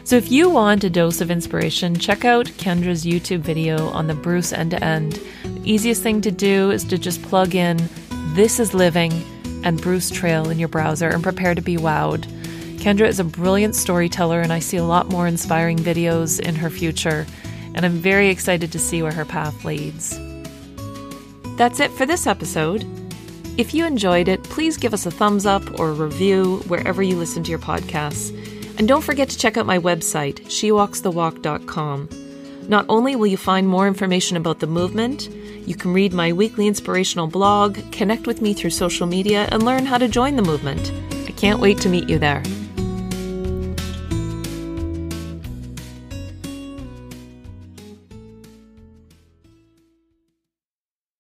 So if you want a dose of inspiration, check out Kendra's YouTube video on the Bruce end to end. The easiest thing to do is to just plug in This is Living and Bruce Trail in your browser and prepare to be wowed. Kendra is a brilliant storyteller, and I see a lot more inspiring videos in her future, and I'm very excited to see where her path leads. That's it for this episode. If you enjoyed it, please give us a thumbs up or a review wherever you listen to your podcasts. And don't forget to check out my website, shewalksthewalk.com. Not only will you find more information about the movement, you can read my weekly inspirational blog, connect with me through social media, and learn how to join the movement. I can't wait to meet you there.